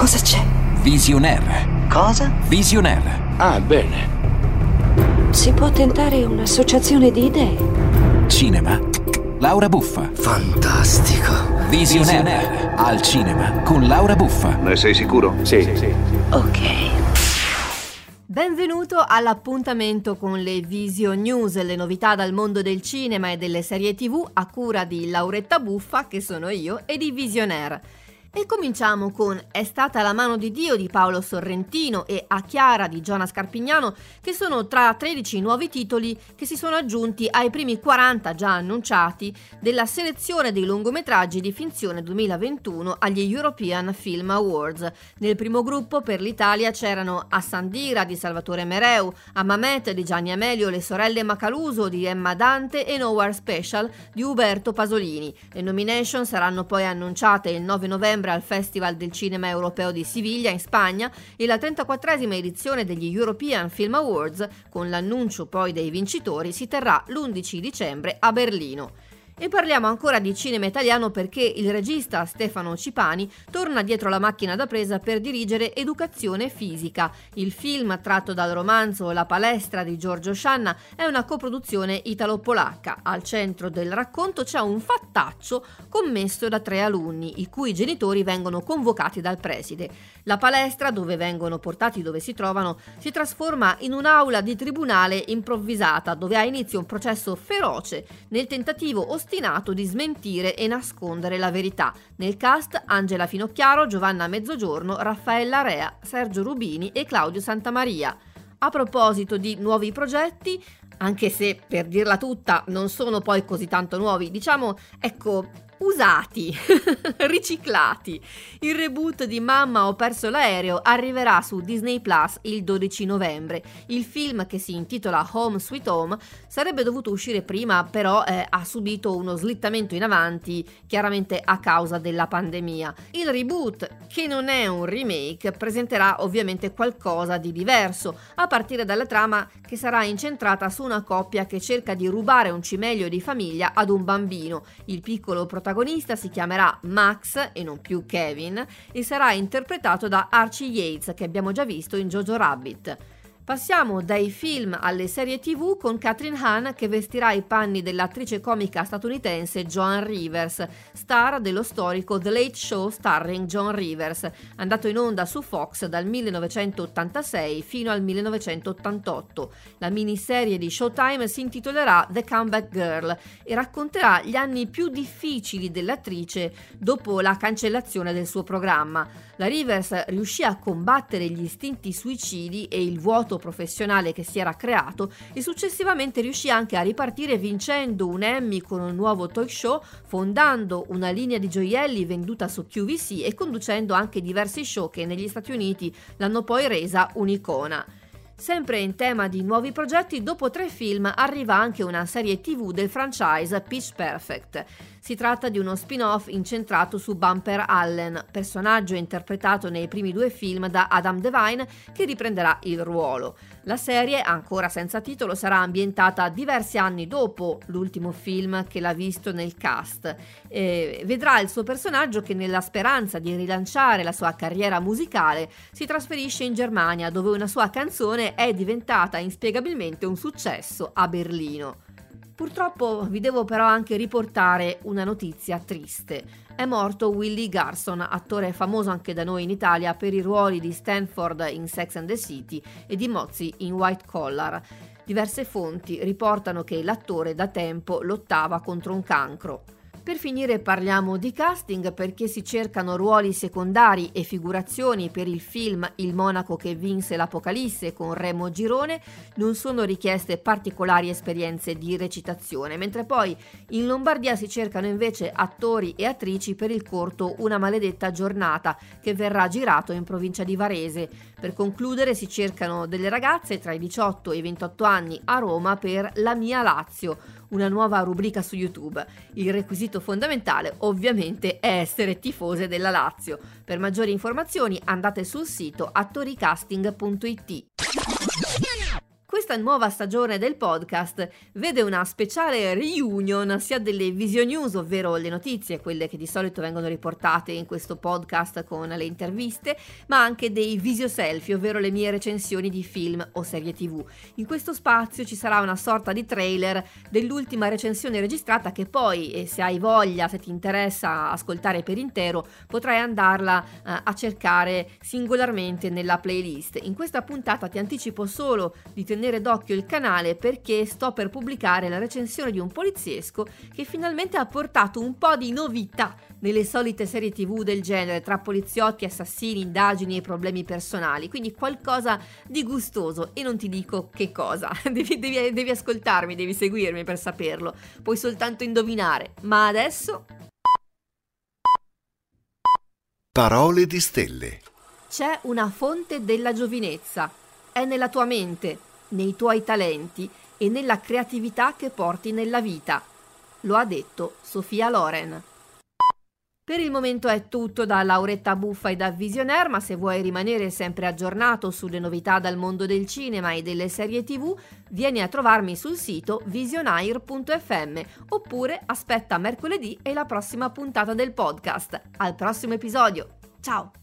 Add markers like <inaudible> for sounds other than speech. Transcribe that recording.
Cosa c'è? Visionaire. Cosa? Visionaire. Ah, bene. Si può tentare un'associazione di idee. Cinema. Laura Buffa. Fantastico. Visionaire. Al cinema con Laura Buffa. Ne sei sicuro? Sì, sì. Ok. Benvenuto all'appuntamento con le Vision News, le novità dal mondo del cinema e delle serie TV a cura di Lauretta Buffa, che sono io, e di Visionaire. E cominciamo con È stata la mano di Dio di Paolo Sorrentino e A Chiara di Giona Scarpignano, che sono tra 13 nuovi titoli che si sono aggiunti ai primi 40 già annunciati della selezione dei lungometraggi di finzione 2021 agli European Film Awards. Nel primo gruppo per l'Italia c'erano A Sandira di Salvatore Mereu, A Mamet di Gianni Amelio, Le sorelle Macaluso di Emma Dante e Nowhere Special di Uberto Pasolini. Le nomination saranno poi annunciate il 9 novembre settembre al Festival del Cinema Europeo di Siviglia in Spagna e la 34esima edizione degli European Film Awards, con l'annuncio poi dei vincitori, si terrà l'11 dicembre a Berlino. E parliamo ancora di cinema italiano perché il regista Stefano Cipani torna dietro la macchina da presa per dirigere Educazione Fisica. Il film, tratto dal romanzo La palestra di Giorgio Scianna, è una coproduzione italo-polacca. Al centro del racconto c'è un fattaccio commesso da tre alunni, i cui genitori vengono convocati dal preside. La palestra, dove vengono portati dove si trovano, si trasforma in un'aula di tribunale improvvisata, dove ha inizio un processo feroce nel tentativo ostinato ostinato di smentire e nascondere la verità. Nel cast Angela Finocchiaro, Giovanna Mezzogiorno, Raffaella Rea, Sergio Rubini e Claudio Santamaria. A proposito di nuovi progetti, anche se per dirla tutta non sono poi così tanto nuovi, diciamo, ecco, usati, <laughs> riciclati. Il reboot di Mamma ho perso l'aereo arriverà su Disney Plus il 12 novembre. Il film che si intitola Home Sweet Home sarebbe dovuto uscire prima, però eh, ha subito uno slittamento in avanti, chiaramente a causa della pandemia. Il reboot, che non è un remake, presenterà ovviamente qualcosa di diverso, a partire dalla trama che sarà incentrata su una coppia che cerca di rubare un cimelio di famiglia ad un bambino. Il piccolo protagonista protagonista si chiamerà Max e non più Kevin e sarà interpretato da Archie Yates che abbiamo già visto in Jojo Rabbit. Passiamo dai film alle serie tv con Catherine Hahn che vestirà i panni dell'attrice comica statunitense Joan Rivers, star dello storico The Late Show starring John Rivers, andato in onda su Fox dal 1986 fino al 1988. La miniserie di Showtime si intitolerà The Comeback Girl e racconterà gli anni più difficili dell'attrice dopo la cancellazione del suo programma. La Rivers riuscì a combattere gli istinti suicidi e il vuoto professionale che si era creato e successivamente riuscì anche a ripartire vincendo un Emmy con un nuovo talk show, fondando una linea di gioielli venduta su QVC e conducendo anche diversi show che negli Stati Uniti l'hanno poi resa un'icona. Sempre in tema di nuovi progetti, dopo tre film arriva anche una serie tv del franchise Pitch Perfect. Si tratta di uno spin-off incentrato su Bumper Allen, personaggio interpretato nei primi due film da Adam Devine, che riprenderà il ruolo. La serie, ancora senza titolo, sarà ambientata diversi anni dopo l'ultimo film che l'ha visto nel cast. E vedrà il suo personaggio che nella speranza di rilanciare la sua carriera musicale si trasferisce in Germania, dove una sua canzone è diventata inspiegabilmente un successo a Berlino. Purtroppo vi devo però anche riportare una notizia triste. È morto Willie Garson, attore famoso anche da noi in Italia per i ruoli di Stanford in Sex and the City e di Mozzie in White Collar. Diverse fonti riportano che l'attore da tempo lottava contro un cancro. Per finire parliamo di casting perché si cercano ruoli secondari e figurazioni per il film Il monaco che vinse l'Apocalisse con Remo Girone, non sono richieste particolari esperienze di recitazione, mentre poi in Lombardia si cercano invece attori e attrici per il corto Una maledetta giornata che verrà girato in provincia di Varese. Per concludere si cercano delle ragazze tra i 18 e i 28 anni a Roma per La mia Lazio, una nuova rubrica su YouTube. Il requisito fondamentale ovviamente è essere tifose della Lazio. Per maggiori informazioni andate sul sito attoricasting.it. Questa nuova stagione del podcast vede una speciale reunion sia delle Vision News, ovvero le notizie, quelle che di solito vengono riportate in questo podcast con le interviste, ma anche dei visio selfie, ovvero le mie recensioni di film o serie tv. In questo spazio ci sarà una sorta di trailer dell'ultima recensione registrata che poi, e se hai voglia, se ti interessa ascoltare per intero, potrai andarla eh, a cercare singolarmente nella playlist. In questa puntata ti anticipo solo di tenere tenere d'occhio il canale perché sto per pubblicare la recensione di un poliziesco che finalmente ha portato un po' di novità nelle solite serie tv del genere tra poliziotti, assassini, indagini e problemi personali, quindi qualcosa di gustoso. E non ti dico che cosa, <laughs> devi, devi, devi ascoltarmi, devi seguirmi per saperlo, puoi soltanto indovinare, ma adesso... Parole di stelle. C'è una fonte della giovinezza, è nella tua mente, nei tuoi talenti e nella creatività che porti nella vita. Lo ha detto Sofia Loren. Per il momento è tutto da Lauretta Buffa e da Visionaire, ma se vuoi rimanere sempre aggiornato sulle novità dal mondo del cinema e delle serie tv, vieni a trovarmi sul sito visionaire.fm oppure aspetta mercoledì e la prossima puntata del podcast. Al prossimo episodio. Ciao!